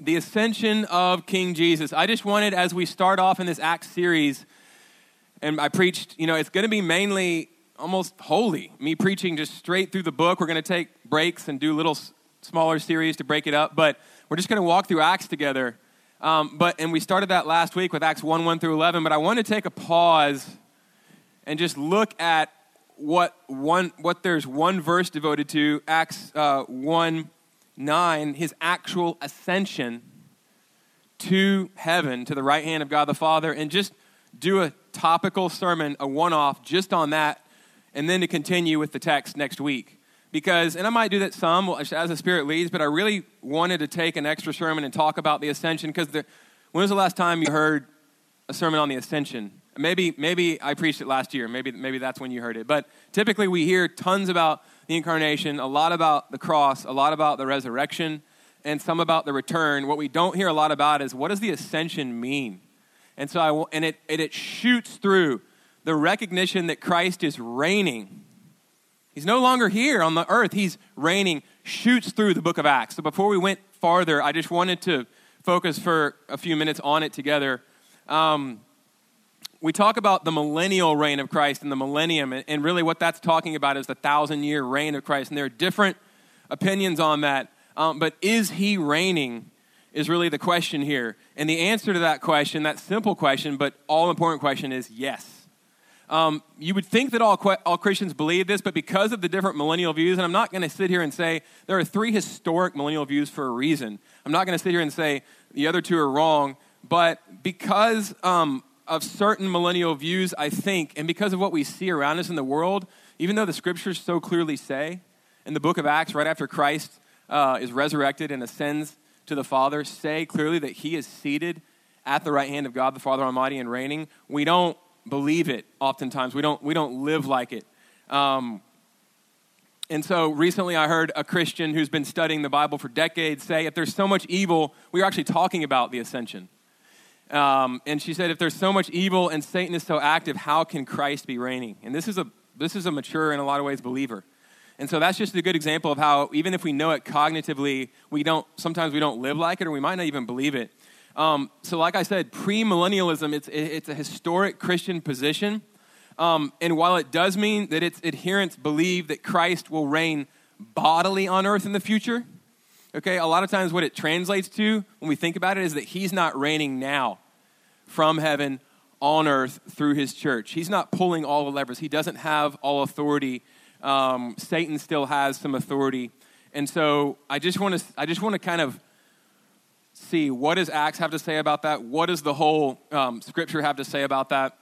the ascension of King Jesus. I just wanted, as we start off in this Acts series, and I preached, you know, it's going to be mainly almost wholly, me preaching just straight through the book. We're going to take breaks and do little smaller series to break it up, but we're just going to walk through Acts together. Um, but and we started that last week with Acts 1 1 through 11, but I want to take a pause and just look at what one what there's one verse devoted to Acts uh, 1 9, his actual ascension to heaven, to the right hand of God the Father, and just do a topical sermon, a one off, just on that, and then to continue with the text next week. Because, and I might do that some as the Spirit leads, but I really wanted to take an extra sermon and talk about the ascension. Because when was the last time you heard a sermon on the ascension? Maybe, maybe I preached it last year. Maybe, maybe that's when you heard it. But typically we hear tons about the incarnation, a lot about the cross, a lot about the resurrection, and some about the return. What we don't hear a lot about is what does the ascension mean? And so I and it, it shoots through the recognition that Christ is reigning. He's no longer here on the earth. He's reigning, shoots through the book of Acts. So before we went farther, I just wanted to focus for a few minutes on it together. Um, we talk about the millennial reign of Christ and the millennium, and really what that's talking about is the thousand year reign of Christ. And there are different opinions on that. Um, but is he reigning? Is really the question here. And the answer to that question, that simple question, but all important question, is yes. Um, you would think that all, all Christians believe this, but because of the different millennial views, and I'm not going to sit here and say there are three historic millennial views for a reason. I'm not going to sit here and say the other two are wrong, but because um, of certain millennial views, I think, and because of what we see around us in the world, even though the scriptures so clearly say in the book of Acts, right after Christ uh, is resurrected and ascends to the Father, say clearly that he is seated at the right hand of God the Father Almighty and reigning, we don't believe it oftentimes. We don't, we don't live like it. Um, and so recently I heard a Christian who's been studying the Bible for decades say if there's so much evil, we are actually talking about the ascension. Um, and she said, if there's so much evil and Satan is so active, how can Christ be reigning? And this is a, this is a mature, in a lot of ways, believer. And so that's just a good example of how, even if we know it cognitively, we don't, sometimes we don't live like it or we might not even believe it. Um, so, like I said, premillennialism, it's, it's a historic Christian position. Um, and while it does mean that its adherents believe that Christ will reign bodily on earth in the future, Okay, a lot of times what it translates to when we think about it is that he's not reigning now from heaven on earth through his church. He's not pulling all the levers, he doesn't have all authority. Um, Satan still has some authority. And so I just want to I just want to kind of see what does Acts have to say about that? What does the whole um, scripture have to say about that?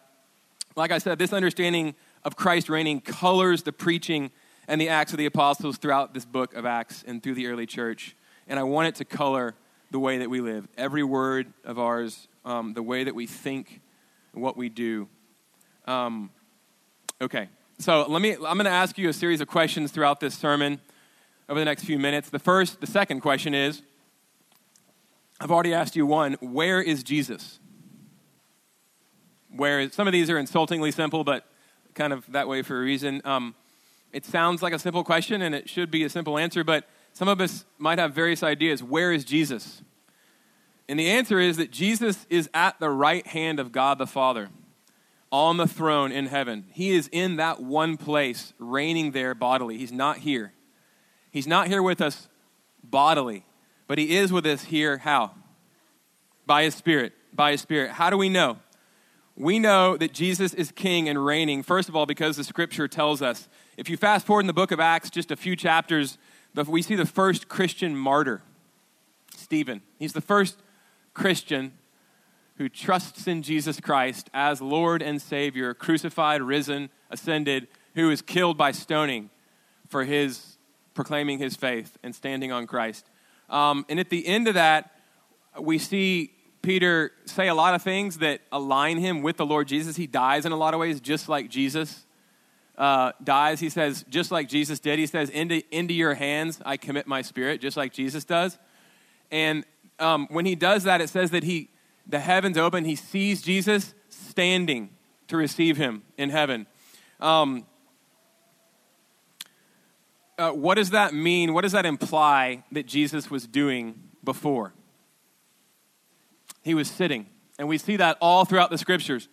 Like I said, this understanding of Christ reigning colors the preaching and the Acts of the Apostles throughout this book of Acts and through the early church. And I want it to color the way that we live. Every word of ours, um, the way that we think, what we do. Um, okay, so let me, I'm going to ask you a series of questions throughout this sermon over the next few minutes. The first, the second question is I've already asked you one where is Jesus? Where is, some of these are insultingly simple, but kind of that way for a reason. Um, it sounds like a simple question and it should be a simple answer, but some of us might have various ideas. Where is Jesus? And the answer is that Jesus is at the right hand of God the Father, on the throne in heaven. He is in that one place, reigning there bodily. He's not here. He's not here with us bodily, but He is with us here. How? By His Spirit. By His Spirit. How do we know? We know that Jesus is king and reigning, first of all, because the scripture tells us. If you fast forward in the book of Acts, just a few chapters, we see the first Christian martyr, Stephen. He's the first Christian who trusts in Jesus Christ as Lord and Savior, crucified, risen, ascended, who is killed by stoning for his proclaiming his faith and standing on Christ. Um, and at the end of that, we see Peter say a lot of things that align him with the Lord Jesus. He dies in a lot of ways, just like Jesus uh, dies. He says, just like Jesus did, he says, into, into your hands I commit my spirit, just like Jesus does. And um, when he does that, it says that he, the heavens open, he sees Jesus standing to receive him in heaven. Um, uh, what does that mean? What does that imply that Jesus was doing before? He was sitting. And we see that all throughout the scriptures.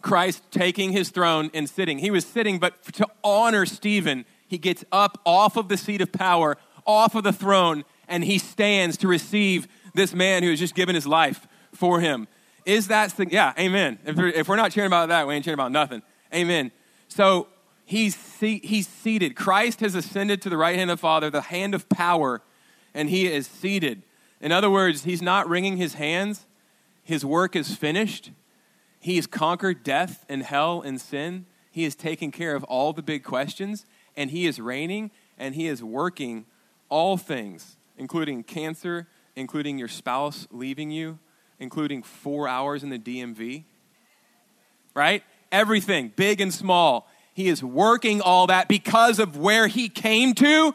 Christ taking his throne and sitting. He was sitting, but to honor Stephen, he gets up off of the seat of power, off of the throne, and he stands to receive this man who has just given his life for him. Is that, yeah, amen. If we're, if we're not cheering about that, we ain't cheering about nothing. Amen. So he's, he's seated. Christ has ascended to the right hand of the Father, the hand of power, and he is seated. In other words, he's not wringing his hands, his work is finished. He has conquered death and hell and sin. He has taken care of all the big questions, and He is reigning and He is working all things, including cancer, including your spouse leaving you, including four hours in the DMV. Right? Everything, big and small. He is working all that because of where He came to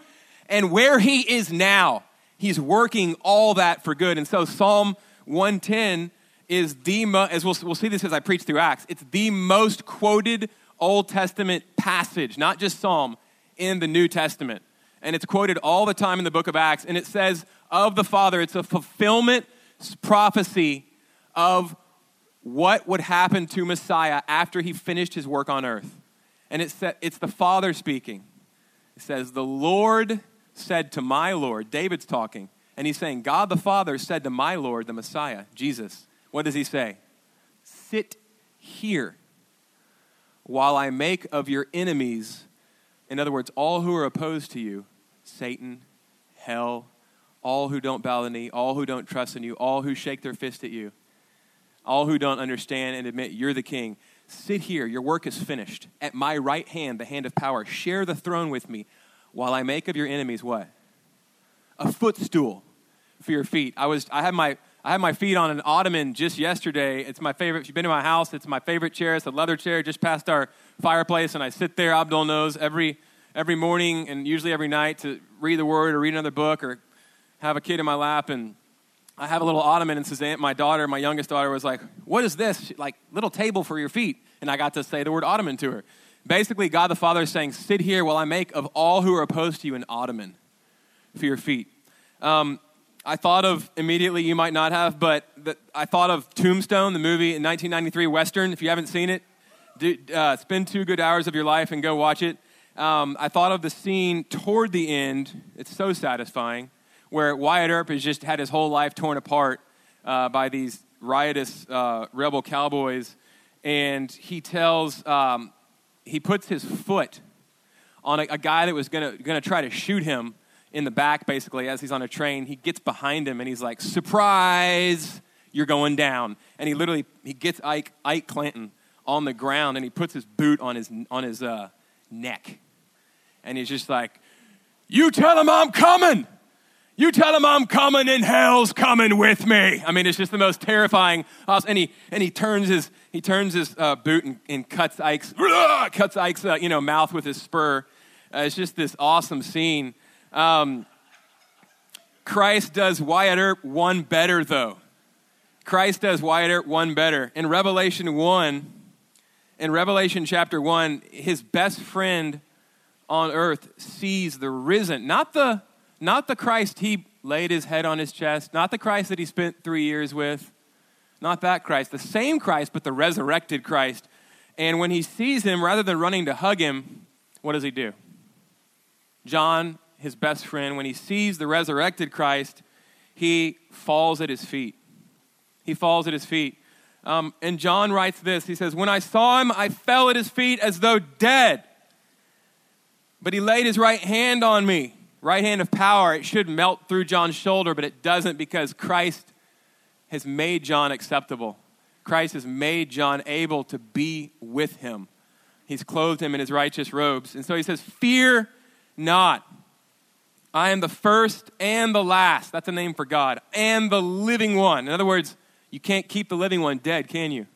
and where He is now. He's working all that for good. And so, Psalm 110 is the most, as we'll, we'll see this as I preach through Acts, it's the most quoted Old Testament passage, not just Psalm, in the New Testament. And it's quoted all the time in the book of Acts. And it says of the Father, it's a fulfillment prophecy of what would happen to Messiah after he finished his work on earth. And it it's, it's the Father speaking. It says, The Lord said to my Lord, David's talking, and he's saying, God the Father said to my Lord, the Messiah, Jesus, what does he say? Sit here while I make of your enemies, in other words, all who are opposed to you, Satan, hell, all who don't bow the knee, all who don't trust in you, all who shake their fist at you, all who don't understand and admit you're the king. Sit here, your work is finished. At my right hand, the hand of power, share the throne with me while I make of your enemies what? A footstool for your feet. I was I had my I had my feet on an ottoman just yesterday. It's my favorite. If you've been to my house, it's my favorite chair. It's a leather chair just past our fireplace, and I sit there, Abdul knows, every, every morning and usually every night to read the Word or read another book or have a kid in my lap. And I have a little ottoman, and Suzanne, my daughter, my youngest daughter, was like, What is this? Like, little table for your feet. And I got to say the word ottoman to her. Basically, God the Father is saying, Sit here while I make of all who are opposed to you an ottoman for your feet. Um, I thought of immediately, you might not have, but the, I thought of Tombstone, the movie in 1993 Western. If you haven't seen it, do, uh, spend two good hours of your life and go watch it. Um, I thought of the scene toward the end. It's so satisfying, where Wyatt Earp has just had his whole life torn apart uh, by these riotous uh, rebel cowboys, and he tells, um, he puts his foot on a, a guy that was going to try to shoot him in the back, basically, as he's on a train. He gets behind him and he's like, surprise, you're going down. And he literally, he gets Ike, Ike Clanton on the ground and he puts his boot on his, on his uh, neck. And he's just like, you tell him I'm coming. You tell him I'm coming and hell's coming with me. I mean, it's just the most terrifying. And he, and he turns his, he turns his uh, boot and, and, cuts Ike's, cuts Ike's uh, you know, mouth with his spur. Uh, it's just this awesome scene. Um, Christ does Wyatt Earp one better, though. Christ does Wyatt Earp one better. In Revelation 1, in Revelation chapter 1, his best friend on earth sees the risen, not the, not the Christ he laid his head on his chest, not the Christ that he spent three years with, not that Christ, the same Christ, but the resurrected Christ. And when he sees him, rather than running to hug him, what does he do? John his best friend, when he sees the resurrected Christ, he falls at his feet. He falls at his feet. Um, and John writes this He says, When I saw him, I fell at his feet as though dead. But he laid his right hand on me, right hand of power. It should melt through John's shoulder, but it doesn't because Christ has made John acceptable. Christ has made John able to be with him. He's clothed him in his righteous robes. And so he says, Fear not. I am the first and the last. That's a name for God. And the living one. In other words, you can't keep the living one dead, can you?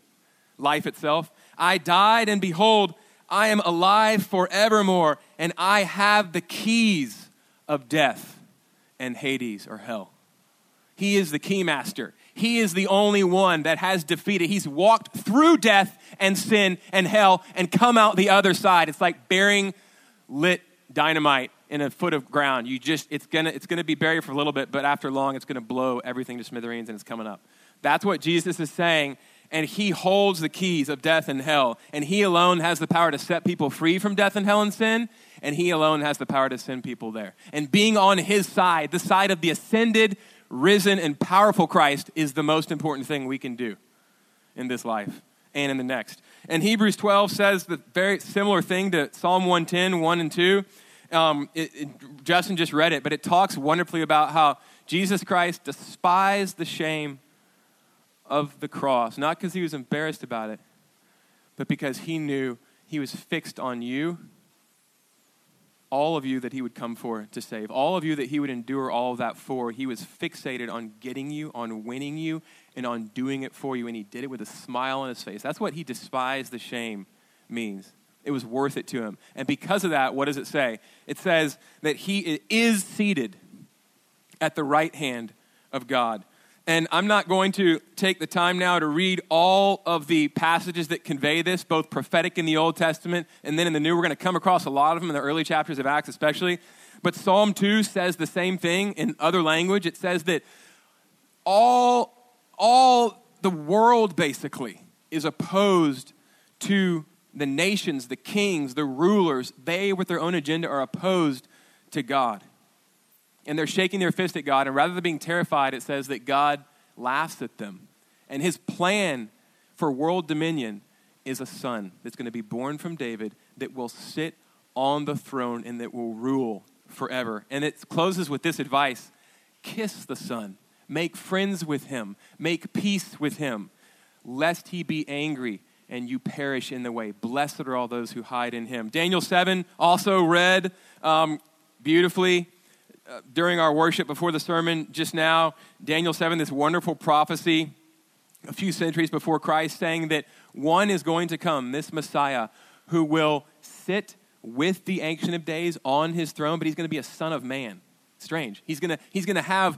Life itself. I died, and behold, I am alive forevermore, and I have the keys of death and Hades or hell. He is the keymaster. He is the only one that has defeated. He's walked through death and sin and hell and come out the other side. It's like burying lit dynamite in a foot of ground. You just, it's gonna, it's gonna be buried for a little bit, but after long, it's gonna blow everything to smithereens and it's coming up. That's what Jesus is saying. And he holds the keys of death and hell. And he alone has the power to set people free from death and hell and sin. And he alone has the power to send people there. And being on his side, the side of the ascended, risen, and powerful Christ, is the most important thing we can do in this life and in the next. And Hebrews 12 says the very similar thing to Psalm 110, 1 and 2. Um, it, it, Justin just read it, but it talks wonderfully about how Jesus Christ despised the shame of the cross, not because he was embarrassed about it, but because he knew he was fixed on you, all of you that he would come for to save, all of you that he would endure all of that for. He was fixated on getting you, on winning you, and on doing it for you, and he did it with a smile on his face. That's what he despised the shame means. It was worth it to him. And because of that, what does it say? It says that he is seated at the right hand of God. And I'm not going to take the time now to read all of the passages that convey this, both prophetic in the Old Testament and then in the New. We're going to come across a lot of them in the early chapters of Acts, especially. But Psalm 2 says the same thing in other language. It says that all, all the world basically is opposed to the nations, the kings, the rulers. They, with their own agenda, are opposed to God and they're shaking their fist at God. And rather than being terrified, it says that God laughs at them. And his plan for world dominion is a son that's going to be born from David that will sit on the throne and that will rule forever. And it closes with this advice kiss the son, make friends with him, make peace with him, lest he be angry and you perish in the way. Blessed are all those who hide in him. Daniel 7 also read um, beautifully uh, during our worship before the sermon just now, Daniel 7, this wonderful prophecy a few centuries before Christ, saying that one is going to come, this Messiah, who will sit with the Ancient of Days on his throne, but he's going to be a son of man. Strange. He's going to, he's going to have,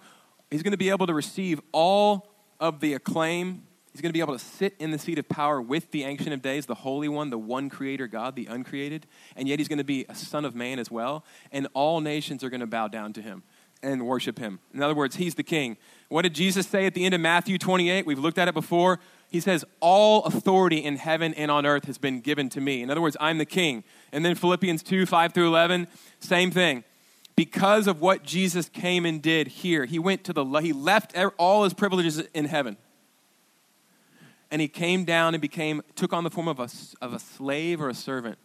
he's going to be able to receive all of the acclaim He's going to be able to sit in the seat of power with the Ancient of Days, the Holy One, the one Creator God, the uncreated. And yet he's going to be a Son of Man as well. And all nations are going to bow down to him and worship him. In other words, he's the king. What did Jesus say at the end of Matthew 28? We've looked at it before. He says, All authority in heaven and on earth has been given to me. In other words, I'm the king. And then Philippians 2 5 through 11, same thing. Because of what Jesus came and did here, he went to the, he left all his privileges in heaven and he came down and became took on the form of a, of a slave or a servant.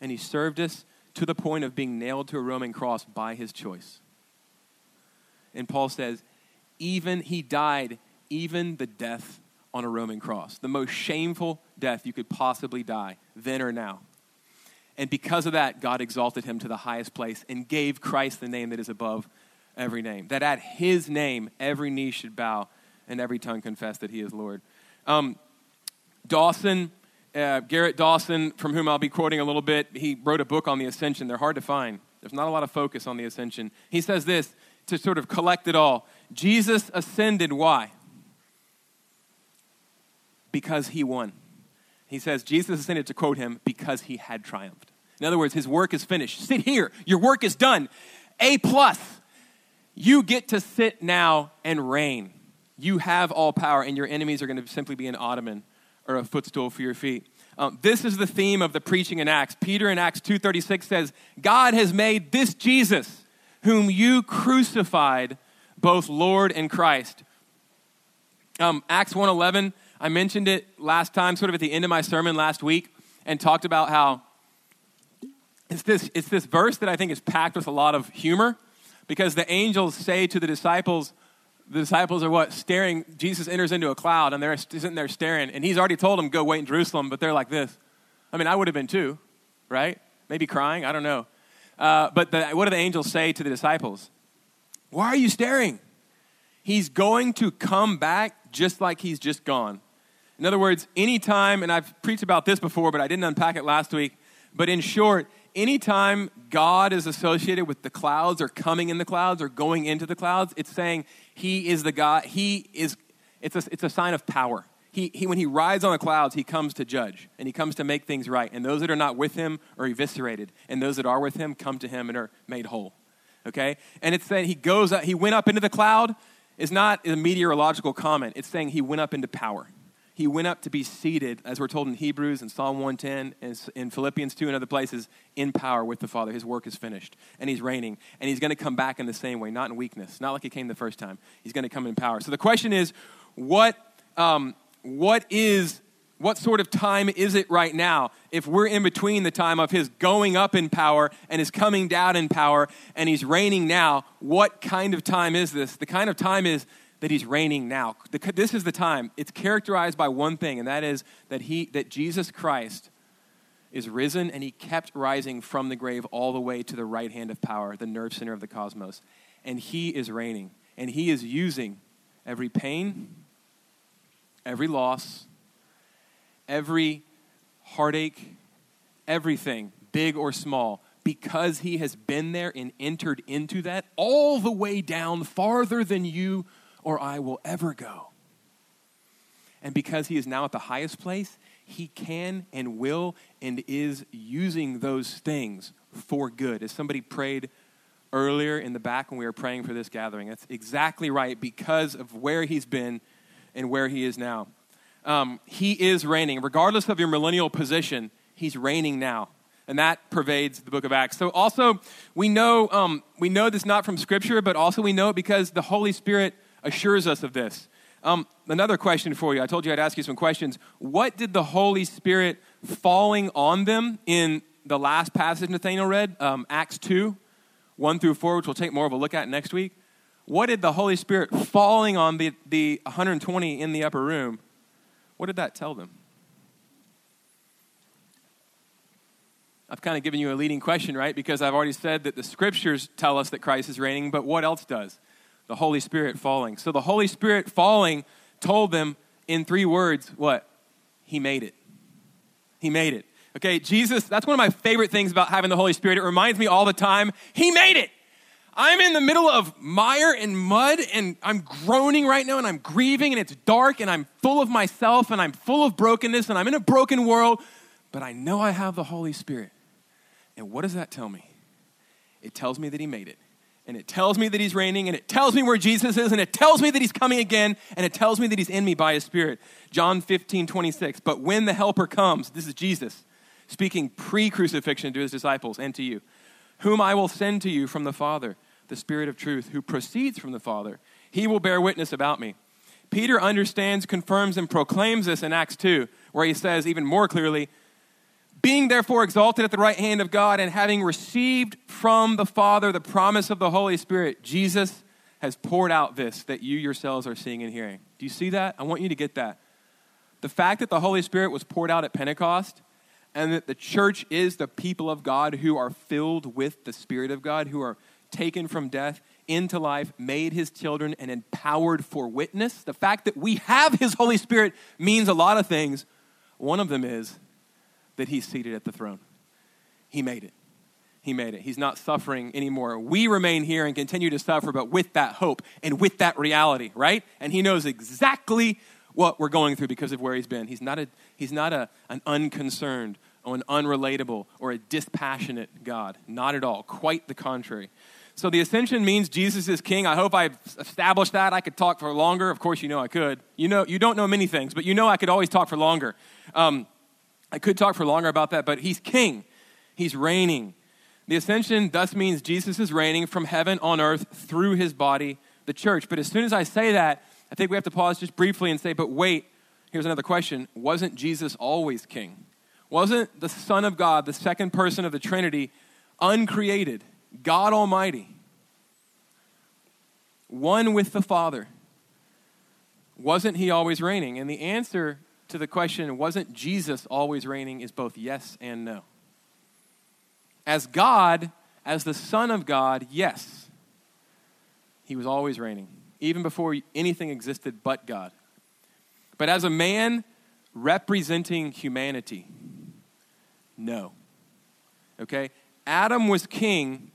And he served us to the point of being nailed to a roman cross by his choice. And paul says even he died even the death on a roman cross. The most shameful death you could possibly die then or now. And because of that god exalted him to the highest place and gave christ the name that is above every name. That at his name every knee should bow and every tongue confess that he is lord um, Dawson, uh, Gerrit Dawson, from whom I'll be quoting a little bit, he wrote a book on the ascension. They're hard to find. There's not a lot of focus on the ascension. He says this to sort of collect it all Jesus ascended, why? Because he won. He says Jesus ascended, to quote him, because he had triumphed. In other words, his work is finished. Sit here, your work is done. A plus. You get to sit now and reign. You have all power, and your enemies are going to simply be an ottoman or a footstool for your feet. Um, this is the theme of the preaching in Acts. Peter in Acts 2.36 says, God has made this Jesus, whom you crucified, both Lord and Christ. Um, Acts 1.11, I mentioned it last time, sort of at the end of my sermon last week, and talked about how it's this, it's this verse that I think is packed with a lot of humor because the angels say to the disciples, the disciples are what? Staring. Jesus enters into a cloud and they're sitting there staring. And he's already told them, go wait in Jerusalem, but they're like this. I mean, I would have been too, right? Maybe crying. I don't know. Uh, but the, what do the angels say to the disciples? Why are you staring? He's going to come back just like he's just gone. In other words, anytime, and I've preached about this before, but I didn't unpack it last week, but in short, anytime God is associated with the clouds or coming in the clouds or going into the clouds, it's saying he is the God, he is, it's a, it's a sign of power. he, he, when he rides on the clouds, he comes to judge and he comes to make things right. And those that are not with him are eviscerated. And those that are with him come to him and are made whole. Okay? And it's saying he goes up, he went up into the cloud is not a meteorological comment. It's saying he went up into power. He went up to be seated, as we're told in Hebrews and Psalm 110 and in Philippians 2 and other places, in power with the Father. His work is finished. And he's reigning. And he's going to come back in the same way, not in weakness, not like he came the first time. He's going to come in power. So the question is, what um, what is what sort of time is it right now if we're in between the time of his going up in power and his coming down in power and he's reigning now what kind of time is this the kind of time is that he's reigning now. This is the time. It's characterized by one thing and that is that he that jesus christ is risen and he kept rising from the grave all the way to the right hand of power the nerve center of the cosmos. And he is reigning and he is using every pain every loss, every heartache, everything, big or small, because he has been there and entered into that all the way down farther than you or I will ever go. And because he is now at the highest place, he can and will and is using those things for good. As somebody prayed earlier in the back when we were praying for this gathering, that's exactly right because of where he's been and where he is now. Um, he is reigning. Regardless of your millennial position, he's reigning now. And that pervades the book of Acts. So also, we know, um, we know this not from Scripture, but also we know it because the Holy Spirit assures us of this. Um, another question for you. I told you I'd ask you some questions. What did the Holy Spirit falling on them in the last passage Nathaniel read, um, Acts 2, 1 through 4, which we'll take more of a look at next week? What did the Holy Spirit falling on the, the 120 in the upper room, what did that tell them? I've kind of given you a leading question, right? Because I've already said that the scriptures tell us that Christ is reigning, but what else does? The Holy Spirit falling. So the Holy Spirit falling told them in three words what? He made it. He made it. Okay, Jesus, that's one of my favorite things about having the Holy Spirit. It reminds me all the time, He made it. I'm in the middle of mire and mud and I'm groaning right now and I'm grieving and it's dark and I'm full of myself and I'm full of brokenness and I'm in a broken world, but I know I have the Holy Spirit. And what does that tell me? It tells me that He made it. And it tells me that He's reigning and it tells me where Jesus is and it tells me that He's coming again and it tells me that He's in me by His Spirit. John 15, 26. But when the Helper comes, this is Jesus speaking pre crucifixion to His disciples and to you whom I will send to you from the Father, the Spirit of truth, who proceeds from the Father. He will bear witness about me. Peter understands, confirms, and proclaims this in Acts 2, where he says even more clearly, being therefore exalted at the right hand of God and having received from the Father the promise of the Holy Spirit, Jesus has poured out this that you yourselves are seeing and hearing. Do you see that? I want you to get that. The fact that the Holy Spirit was poured out at Pentecost and that the church is the people of God who are filled with the Spirit of God, who are taken from death into life, made his children, and empowered for witness. The fact that we have his Holy Spirit means a lot of things. One of them is that he's seated at the throne. He made it. He made it. He's not suffering anymore. We remain here and continue to suffer, but with that hope and with that reality, right? And he knows exactly what we're going through because of where he's been. He's not, a, he's not a, an unconcerned or an unrelatable or a dispassionate God. Not at all. Quite the contrary. So the ascension means Jesus is king. I hope I've established that. I could talk for longer. Of course, you know I could. You know, you don't know many things, but you know I could always talk for longer. Um, I could talk for longer about that, but he's king. He's reigning. The ascension thus means Jesus is reigning from heaven on earth through his body, the church. But as soon as I say that, I think we have to pause just briefly and say, but wait, here's another question. Wasn't Jesus always king? Wasn't the Son of God, the second person of the Trinity, uncreated, God Almighty, one with the Father? Wasn't he always reigning? And the answer to the question, wasn't Jesus always reigning, is both yes and no. As God, as the Son of God, yes, he was always reigning even before anything existed but God. But as a man representing humanity, no. Okay? Adam was king,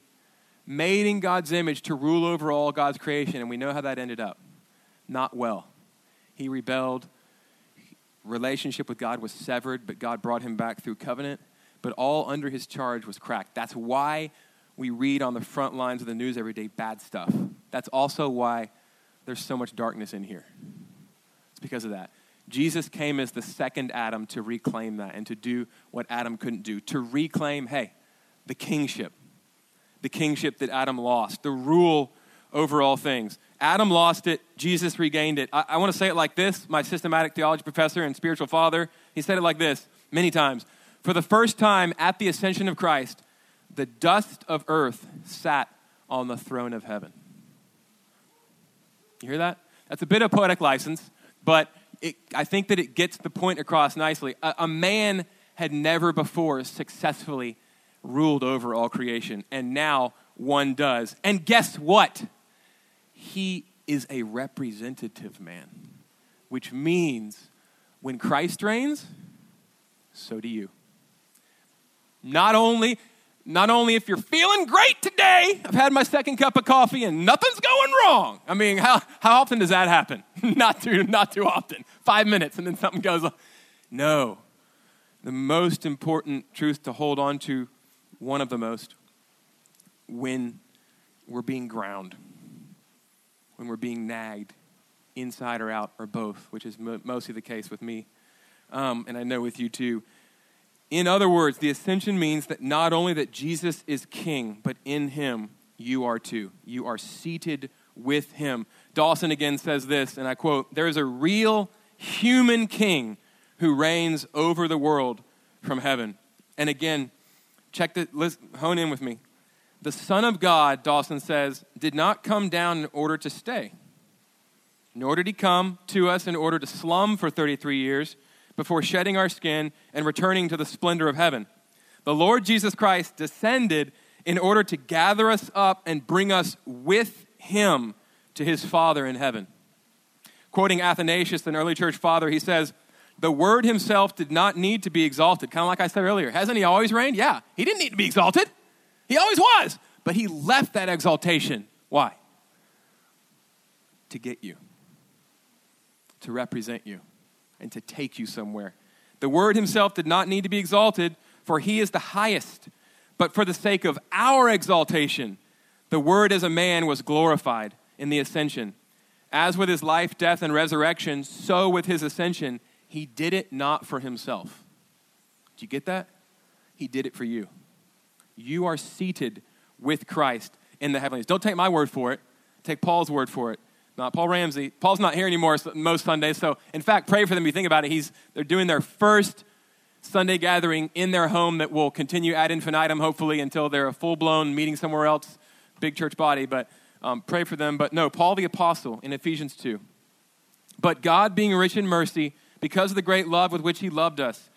made in God's image to rule over all God's creation, and we know how that ended up. Not well. He rebelled. Relationship with God was severed, but God brought him back through covenant. But all under his charge was cracked. That's why we read on the front lines of the news every day bad stuff. That's also why there's so much darkness in here. It's because of that. Jesus came as the second Adam to reclaim that and to do what Adam couldn't do, to reclaim, hey, the kingship, the kingship that Adam lost, the rule over all things. Adam lost it, Jesus regained it. I, I want to say it like this my systematic theology professor and spiritual father, he said it like this many times. For the first time at the ascension of Christ, the dust of earth sat on the throne of heaven. You hear that? That's a bit of poetic license, but it, I think that it gets the point across nicely. A, a man had never before successfully ruled over all creation, and now one does. And guess what? He is a representative man, which means when Christ reigns, so do you. Not only not only if you're feeling great today, I've had my second cup of coffee and nothing's going wrong. I mean, how, how often does that happen? not, too, not too often. Five minutes and then something goes on. No. The most important truth to hold on to, one of the most, when we're being ground, when we're being nagged, inside or out, or both, which is mo- mostly the case with me, um, and I know with you too in other words, the ascension means that not only that Jesus is king, but in him you are too. You are seated with him. Dawson again says this, and I quote There is a real human king who reigns over the world from heaven. And again, check the, listen, hone in with me. The Son of God, Dawson says, did not come down in order to stay, nor did he come to us in order to slum for 33 years before shedding our skin and returning to the splendor of heaven. The Lord Jesus Christ descended in order to gather us up and bring us with him to his Father in heaven. Quoting Athanasius, an early church father, he says, The Word himself did not need to be exalted. Kind of like I said earlier. Hasn't he always reigned? Yeah. He didn't need to be exalted. He always was. But he left that exaltation. Why? To get you, to represent you and to take you somewhere. The Word Himself did not need to be exalted, for He is the highest. But for the sake of our exaltation, the Word as a man was glorified in the ascension. As with His life, death, and resurrection, so with His ascension, He did it not for Himself. Do you get that? He did it for you. You are seated with Christ in the heavenlies. Don't take my word for it, take Paul's word for it not Paul Ramsey. Paul's not here anymore most Sundays. So, in fact, pray for them. You think about it, he's, they're doing their first Sunday gathering in their home that will continue ad infinitum, hopefully, until they're a full blown meeting somewhere else, big church body. But um, pray for them. But no, Paul the Apostle in Ephesians 2. But God, being rich in mercy, because of the great love with which he loved us,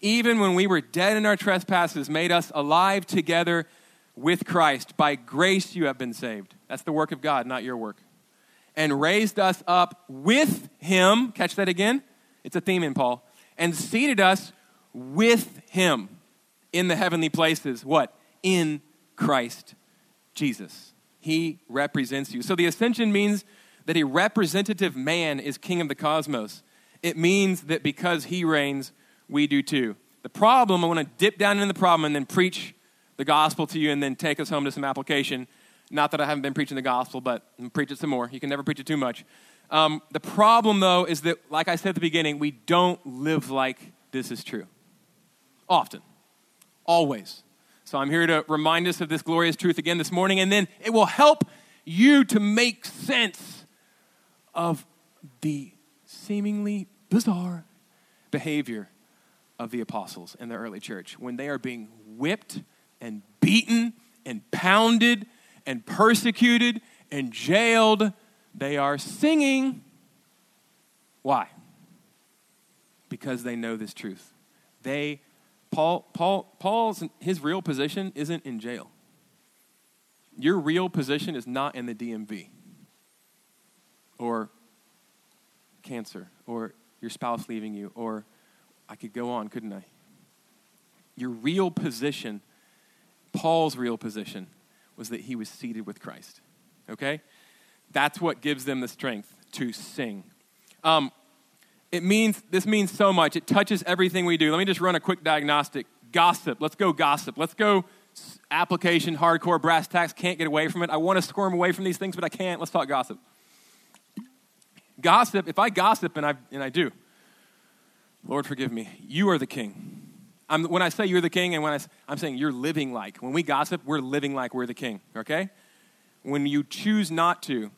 even when we were dead in our trespasses, made us alive together with Christ. By grace you have been saved. That's the work of God, not your work and raised us up with him. Catch that again? It's a theme in Paul. And seated us with him in the heavenly places. What? In Christ Jesus. He represents you. So the ascension means that a representative man is king of the cosmos. It means that because he reigns, we do too. The problem, I want to dip down into the problem and then preach the gospel to you and then take us home to some application not that I haven't been preaching the gospel, but preach it some more. You can never preach it too much. Um, the problem, though, is that, like I said at the beginning, we don't live like this is true. Often. Always. So I'm here to remind us of this glorious truth again this morning, and then it will help you to make sense of the seemingly bizarre behavior of the apostles in the early church when they are being whipped and beaten and pounded and persecuted and jailed, they are singing. Why? Because they know this truth. They, Paul, Paul, Paul's, his real position isn't in jail. Your real position is not in the DMV or cancer or your spouse leaving you or I could go on, couldn't I? Your real position, Paul's real position, was that he was seated with Christ. Okay? That's what gives them the strength to sing. Um, it means, this means so much. It touches everything we do. Let me just run a quick diagnostic. Gossip. Let's go gossip. Let's go application, hardcore, brass tacks. Can't get away from it. I want to squirm away from these things, but I can't. Let's talk gossip. Gossip, if I gossip, and I, and I do, Lord, forgive me, you are the king. I'm, when I say you're the king, and when I, I'm saying you're living like. When we gossip, we're living like we're the king, okay? When you choose not to,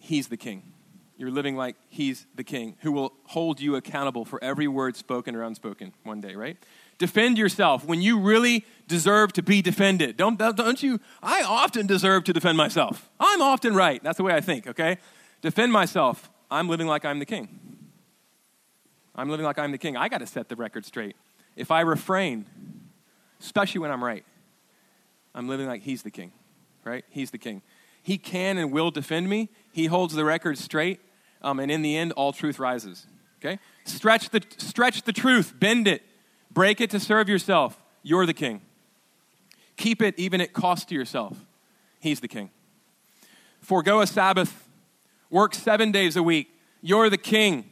he's the king. You're living like he's the king who will hold you accountable for every word spoken or unspoken one day, right? Defend yourself when you really deserve to be defended. Don't, don't you? I often deserve to defend myself. I'm often right. That's the way I think, okay? Defend myself. I'm living like I'm the king. I'm living like I'm the king. I got to set the record straight. If I refrain, especially when I'm right, I'm living like he's the king, right? He's the king. He can and will defend me. He holds the record straight. Um, and in the end, all truth rises. Okay? Stretch the, stretch the truth, bend it, break it to serve yourself. You're the king. Keep it even at cost to yourself. He's the king. Forgo a Sabbath. Work seven days a week. You're the king.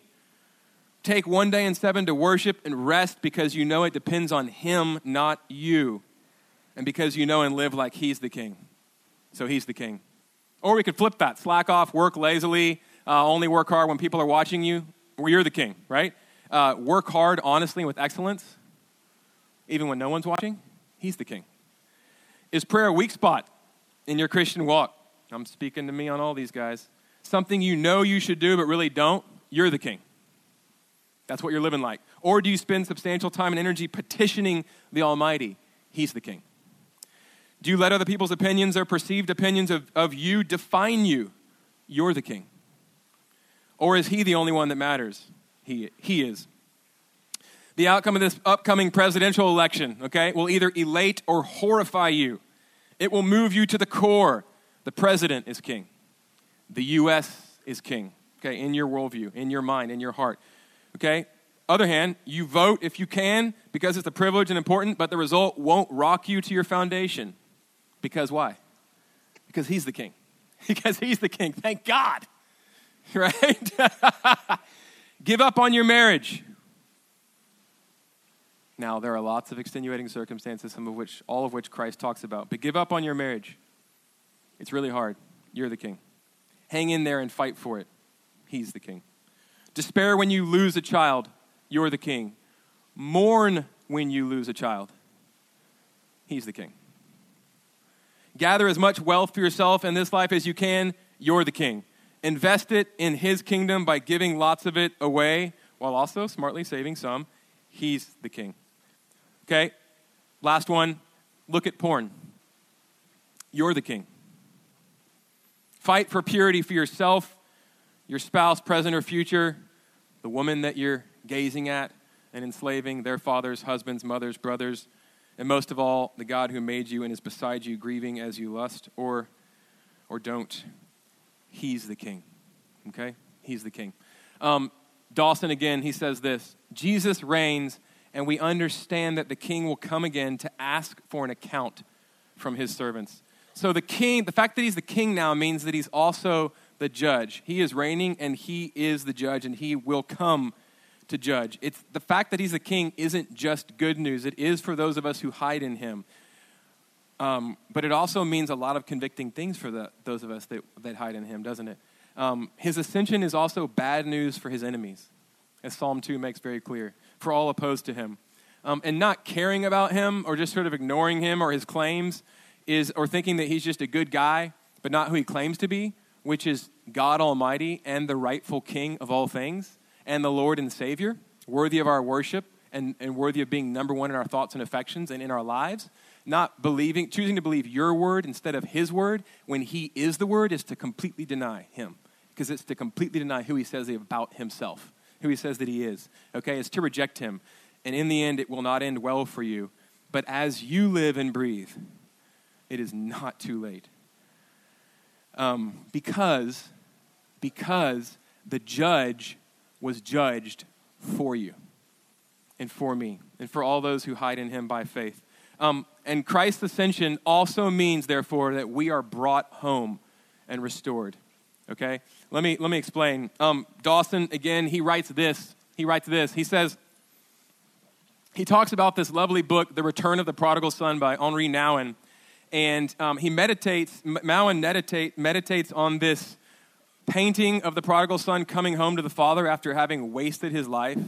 Take one day in seven to worship and rest because you know it depends on him, not you. And because you know and live like he's the king. So he's the king. Or we could flip that slack off, work lazily, uh, only work hard when people are watching you. Well, you're the king, right? Uh, work hard honestly with excellence, even when no one's watching. He's the king. Is prayer a weak spot in your Christian walk? I'm speaking to me on all these guys. Something you know you should do but really don't? You're the king. That's what you're living like. Or do you spend substantial time and energy petitioning the Almighty? He's the king. Do you let other people's opinions or perceived opinions of, of you define you? You're the king. Or is he the only one that matters? He, he is. The outcome of this upcoming presidential election, okay, will either elate or horrify you. It will move you to the core. The president is king. The U.S. is king, okay, in your worldview, in your mind, in your heart, okay? Other hand, you vote if you can because it's a privilege and important, but the result won't rock you to your foundation. Because why? Because he's the king. Because he's the king. Thank God. Right? Give up on your marriage. Now, there are lots of extenuating circumstances, some of which, all of which Christ talks about. But give up on your marriage. It's really hard. You're the king. Hang in there and fight for it. He's the king. Despair when you lose a child. You're the king. Mourn when you lose a child. He's the king. Gather as much wealth for yourself in this life as you can. You're the king. Invest it in his kingdom by giving lots of it away while also smartly saving some. He's the king. Okay? Last one look at porn. You're the king. Fight for purity for yourself, your spouse, present or future, the woman that you're gazing at and enslaving, their fathers, husbands, mothers, brothers, and most of all, the God who made you and is beside you, grieving as you lust or, or don't. He's the king. Okay? He's the king. Um, Dawson, again, he says this Jesus reigns, and we understand that the king will come again to ask for an account from his servants. So the king, the fact that he's the king now means that he's also the judge. He is reigning and he is the judge, and he will come to judge. It's the fact that he's a king isn't just good news. It is for those of us who hide in him. Um, but it also means a lot of convicting things for the, those of us that, that hide in him, doesn't it? Um, his ascension is also bad news for his enemies, as Psalm 2 makes very clear, for all opposed to him. Um, and not caring about him or just sort of ignoring him or his claims is, or thinking that he's just a good guy, but not who he claims to be, which is God Almighty and the rightful king of all things and the Lord and Savior, worthy of our worship and, and worthy of being number one in our thoughts and affections and in our lives. Not believing, choosing to believe your word instead of his word when he is the word is to completely deny him. Because it's to completely deny who he says about himself, who he says that he is. Okay? It's to reject him. And in the end, it will not end well for you. But as you live and breathe, it is not too late. Um, because, because the judge was judged for you and for me and for all those who hide in him by faith. Um, and Christ's ascension also means, therefore, that we are brought home and restored. Okay? Let me, let me explain. Um, Dawson, again, he writes this. He writes this. He says, he talks about this lovely book, The Return of the Prodigal Son by Henri Nouwen. And um, he meditates, Nouwen meditate, meditates on this painting of the prodigal son coming home to the father after having wasted his life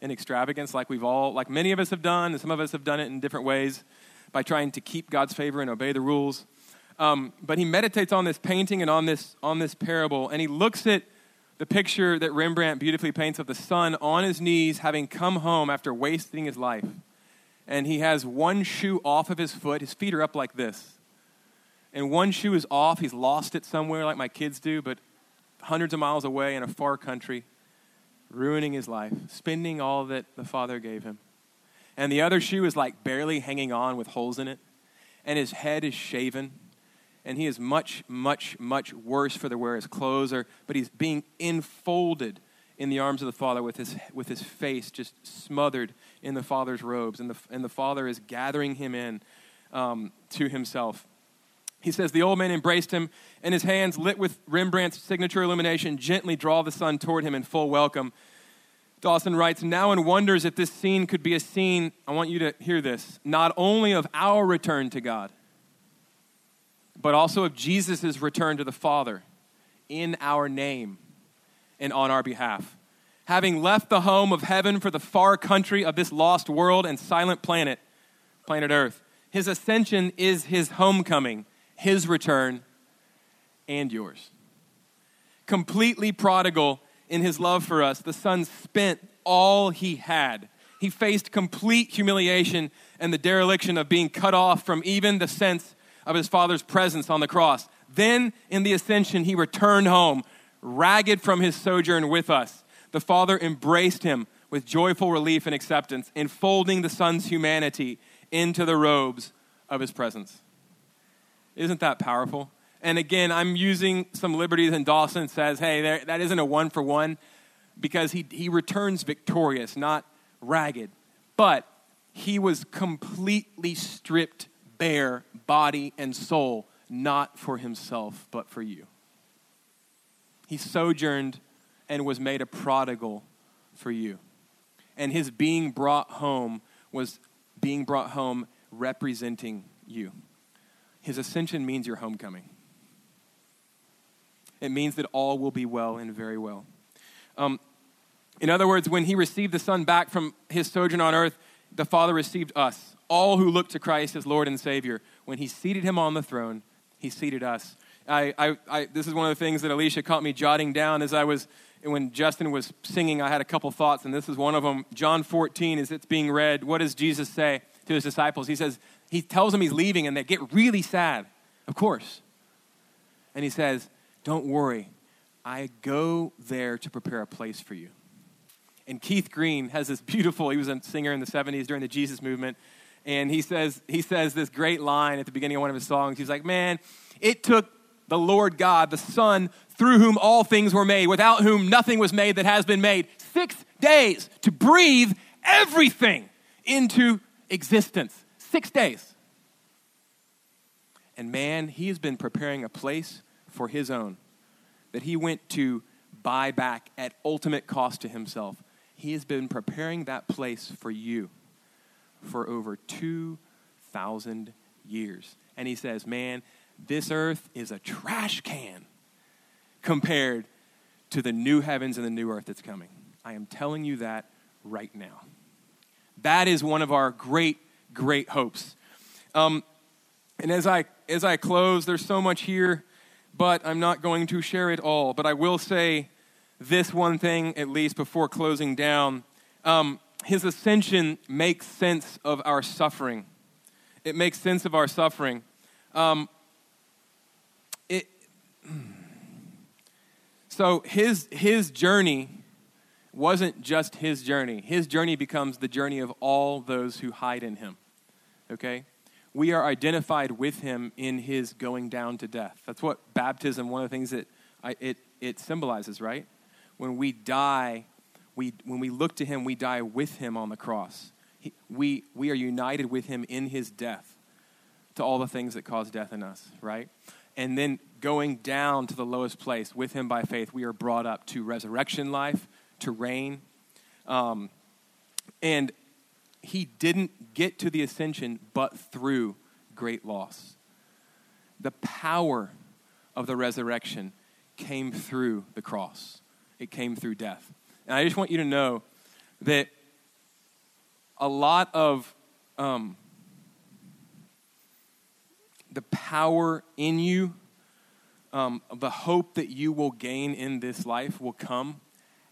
in extravagance, like we've all, like many of us have done, and some of us have done it in different ways by trying to keep God's favor and obey the rules. Um, but he meditates on this painting and on this, on this parable, and he looks at the picture that Rembrandt beautifully paints of the son on his knees, having come home after wasting his life. And he has one shoe off of his foot. His feet are up like this. And one shoe is off. He's lost it somewhere, like my kids do, but hundreds of miles away in a far country, ruining his life, spending all that the Father gave him. And the other shoe is like barely hanging on with holes in it. And his head is shaven and he is much, much, much worse for the wear his clothes are, but he's being enfolded in the arms of the Father with his, with his face just smothered in the Father's robes, and the, and the Father is gathering him in um, to himself. He says, The old man embraced him, and his hands, lit with Rembrandt's signature illumination, gently draw the son toward him in full welcome. Dawson writes, Nouwen wonders if this scene could be a scene, I want you to hear this, not only of our return to God, but also of Jesus' return to the Father in our name and on our behalf. Having left the home of heaven for the far country of this lost world and silent planet, planet Earth, his ascension is his homecoming, his return, and yours. Completely prodigal in his love for us, the Son spent all he had. He faced complete humiliation and the dereliction of being cut off from even the sense of his Father's presence on the cross. Then, in the ascension, he returned home, ragged from his sojourn with us. The Father embraced him with joyful relief and acceptance, enfolding the Son's humanity into the robes of his presence. Isn't that powerful? And again, I'm using some liberties, and Dawson says, hey, there, that isn't a one for one because he, he returns victorious, not ragged. But he was completely stripped bare, body and soul, not for himself, but for you. He sojourned and was made a prodigal for you. And his being brought home was being brought home representing you. His ascension means your homecoming. It means that all will be well and very well. Um, in other words, when he received the Son back from his sojourn on earth, the Father received us all who look to Christ as Lord and Savior. When He seated Him on the throne, He seated us. I, I, I, this is one of the things that Alicia caught me jotting down as I was, when Justin was singing, I had a couple thoughts, and this is one of them. John 14, as it's being read, what does Jesus say to his disciples? He says, He tells them He's leaving, and they get really sad, of course. And He says, Don't worry, I go there to prepare a place for you. And Keith Green has this beautiful, he was a singer in the 70s during the Jesus movement and he says, he says this great line at the beginning of one of his songs. He's like, Man, it took the Lord God, the Son, through whom all things were made, without whom nothing was made that has been made, six days to breathe everything into existence. Six days. And man, he has been preparing a place for his own that he went to buy back at ultimate cost to himself. He has been preparing that place for you for over 2,000 years. And he says, Man, this earth is a trash can compared to the new heavens and the new earth that's coming. I am telling you that right now. That is one of our great, great hopes. Um, and as I, as I close, there's so much here, but I'm not going to share it all. But I will say this one thing, at least, before closing down. Um, his ascension makes sense of our suffering. It makes sense of our suffering. Um, so his, his journey wasn't just his journey. His journey becomes the journey of all those who hide in him. Okay? We are identified with him in his going down to death. That's what baptism, one of the things that I, it, it symbolizes, right? When we die we, when we look to him, we die with him on the cross. He, we, we are united with him in his death to all the things that cause death in us, right? And then going down to the lowest place with him by faith, we are brought up to resurrection life, to reign. Um, and he didn't get to the ascension but through great loss. The power of the resurrection came through the cross, it came through death. And I just want you to know that a lot of um, the power in you, um, the hope that you will gain in this life will come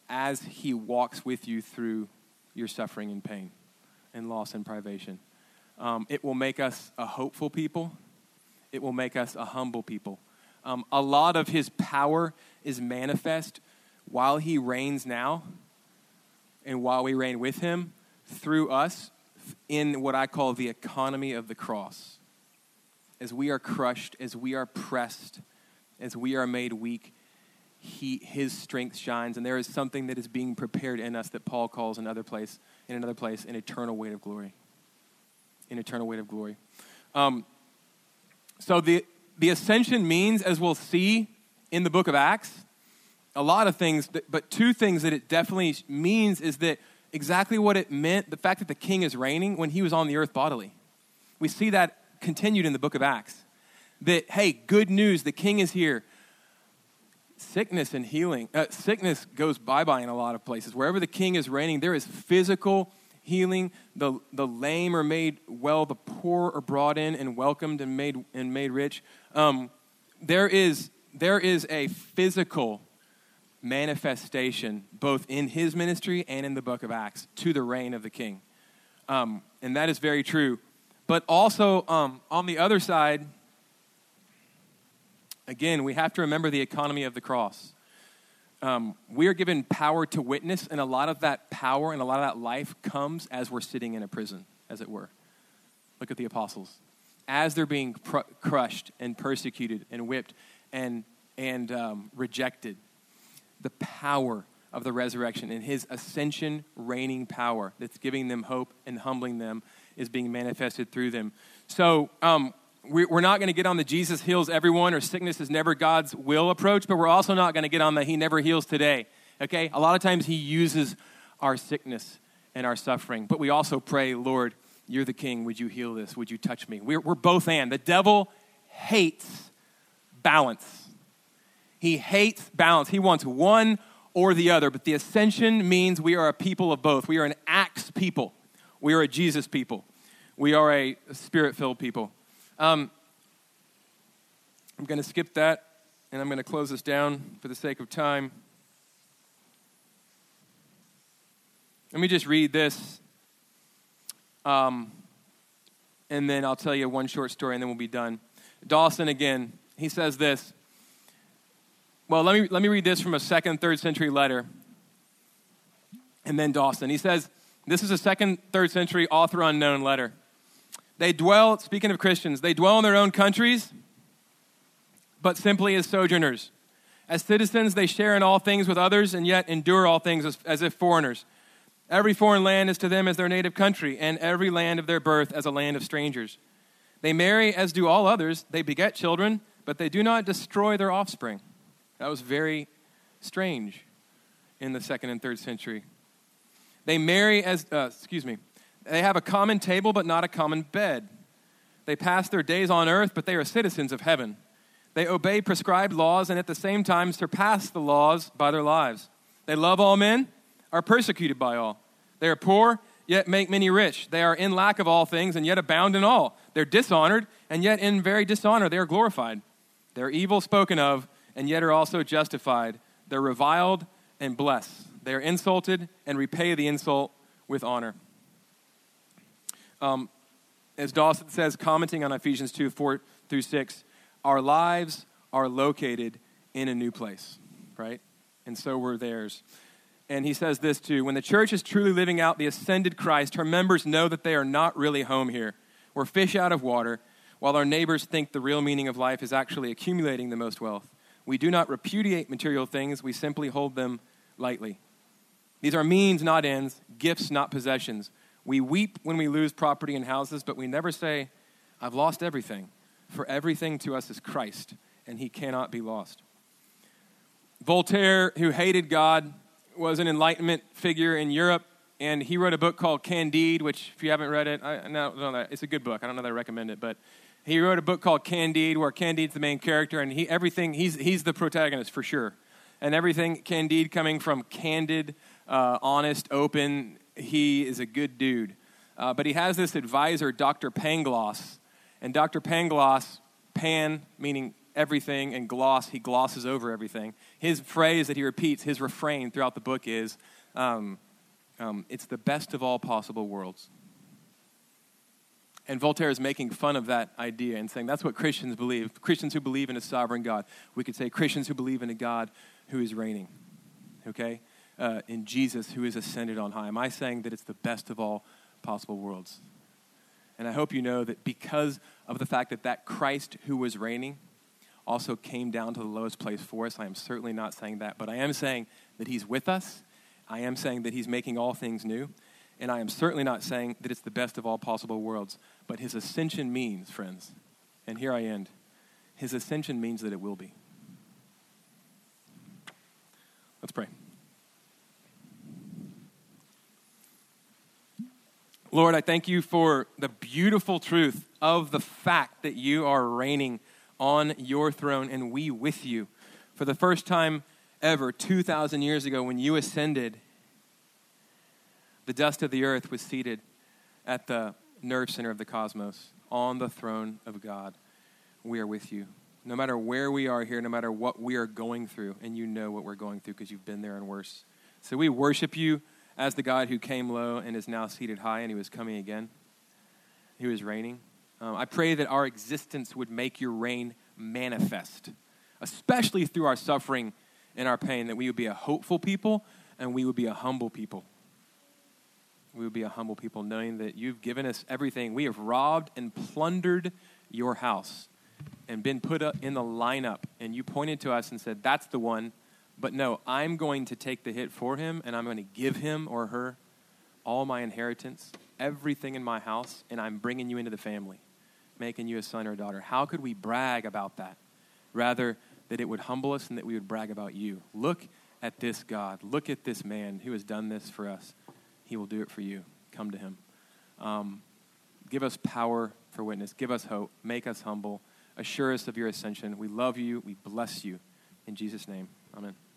as He walks with you through your suffering and pain and loss and privation. Um, it will make us a hopeful people, it will make us a humble people. Um, a lot of His power is manifest while He reigns now and while we reign with Him through us in what I call the economy of the cross. As we are crushed, as we are pressed, as we are made weak, he, his strength shines, and there is something that is being prepared in us that Paul calls another place, in another place, an eternal weight of glory. An eternal weight of glory. Um, so the the ascension means, as we'll see in the book of Acts, a lot of things, but two things that it definitely means is that exactly what it meant, the fact that the king is reigning when he was on the earth bodily. We see that continued in the book of Acts. That, hey, good news, the king is here. Sickness and healing. Uh, sickness goes bye bye in a lot of places. Wherever the king is reigning, there is physical healing. The, the lame are made well, the poor are brought in and welcomed and made, and made rich. Um, there, is, there is a physical manifestation both in his ministry and in the book of Acts to the reign of the king. Um, and that is very true. But also, um, on the other side, again, we have to remember the economy of the cross. Um, we are given power to witness, and a lot of that power and a lot of that life comes as we're sitting in a prison, as it were. Look at the apostles. As they're being pr- crushed and persecuted and whipped and, and um, rejected, the power of the resurrection and his ascension reigning power that's giving them hope and humbling them is being manifested through them. So, um, we're not going to get on the Jesus heals everyone or sickness is never God's will approach, but we're also not going to get on the He never heals today. Okay? A lot of times He uses our sickness and our suffering, but we also pray, Lord, you're the King. Would you heal this? Would you touch me? We're, we're both and. The devil hates balance. He hates balance. He wants one or the other. But the ascension means we are a people of both. We are an Acts people, we are a Jesus people, we are a spirit filled people. Um, I'm going to skip that and I'm going to close this down for the sake of time. Let me just read this. Um, and then I'll tell you one short story and then we'll be done. Dawson again, he says this well, let me, let me read this from a second, third century letter. And then Dawson. He says, This is a second, third century author unknown letter. They dwell, speaking of Christians, they dwell in their own countries, but simply as sojourners. As citizens, they share in all things with others and yet endure all things as, as if foreigners. Every foreign land is to them as their native country, and every land of their birth as a land of strangers. They marry as do all others. They beget children, but they do not destroy their offspring. That was very strange in the second and third century. They marry as, uh, excuse me, they have a common table but not a common bed. They pass their days on earth, but they are citizens of heaven. They obey prescribed laws and at the same time surpass the laws by their lives. They love all men, are persecuted by all. They are poor, yet make many rich. They are in lack of all things and yet abound in all. They're dishonored, and yet in very dishonor they are glorified. They're evil spoken of, and yet are also justified. They're reviled and blessed. They are insulted and repay the insult with honor. Um, as Dawson says, commenting on Ephesians 2 4 through 6, our lives are located in a new place, right? And so were theirs. And he says this too when the church is truly living out the ascended Christ, her members know that they are not really home here. We're fish out of water, while our neighbors think the real meaning of life is actually accumulating the most wealth. We do not repudiate material things, we simply hold them lightly. These are means, not ends, gifts, not possessions. We weep when we lose property and houses, but we never say, I've lost everything, for everything to us is Christ, and he cannot be lost. Voltaire, who hated God, was an Enlightenment figure in Europe, and he wrote a book called Candide, which, if you haven't read it, I, no, no, it's a good book. I don't know that I recommend it, but he wrote a book called Candide, where Candide's the main character, and he everything he's he's the protagonist for sure, and everything Candide coming from candid, uh, honest, open. He is a good dude, uh, but he has this advisor, Dr. Pangloss, and Dr. Pangloss, Pan meaning everything, and gloss, he glosses over everything. His phrase that he repeats, his refrain throughout the book is, um, um, "It's the best of all possible worlds." And Voltaire is making fun of that idea and saying that's what Christians believe. Christians who believe in a sovereign God. We could say Christians who believe in a God who is reigning, okay? Uh, in Jesus who is ascended on high. Am I saying that it's the best of all possible worlds? And I hope you know that because of the fact that that Christ who was reigning also came down to the lowest place for us, I am certainly not saying that, but I am saying that he's with us. I am saying that he's making all things new. And I am certainly not saying that it's the best of all possible worlds, but his ascension means, friends, and here I end, his ascension means that it will be. Let's pray. Lord, I thank you for the beautiful truth of the fact that you are reigning on your throne and we with you. For the first time ever, 2,000 years ago, when you ascended the dust of the earth was seated at the nerve center of the cosmos, on the throne of God. We are with you. No matter where we are here, no matter what we are going through, and you know what we're going through because you've been there and worse. So we worship you as the God who came low and is now seated high, and he was coming again. He was reigning. Um, I pray that our existence would make your reign manifest, especially through our suffering and our pain, that we would be a hopeful people and we would be a humble people we would be a humble people, knowing that you've given us everything. We have robbed and plundered your house and been put in the lineup. And you pointed to us and said, That's the one. But no, I'm going to take the hit for him, and I'm going to give him or her all my inheritance, everything in my house, and I'm bringing you into the family, making you a son or a daughter. How could we brag about that? Rather, that it would humble us and that we would brag about you. Look at this God. Look at this man who has done this for us. He will do it for you. Come to Him. Um, give us power for witness. Give us hope. Make us humble. Assure us of your ascension. We love you. We bless you. In Jesus' name, amen.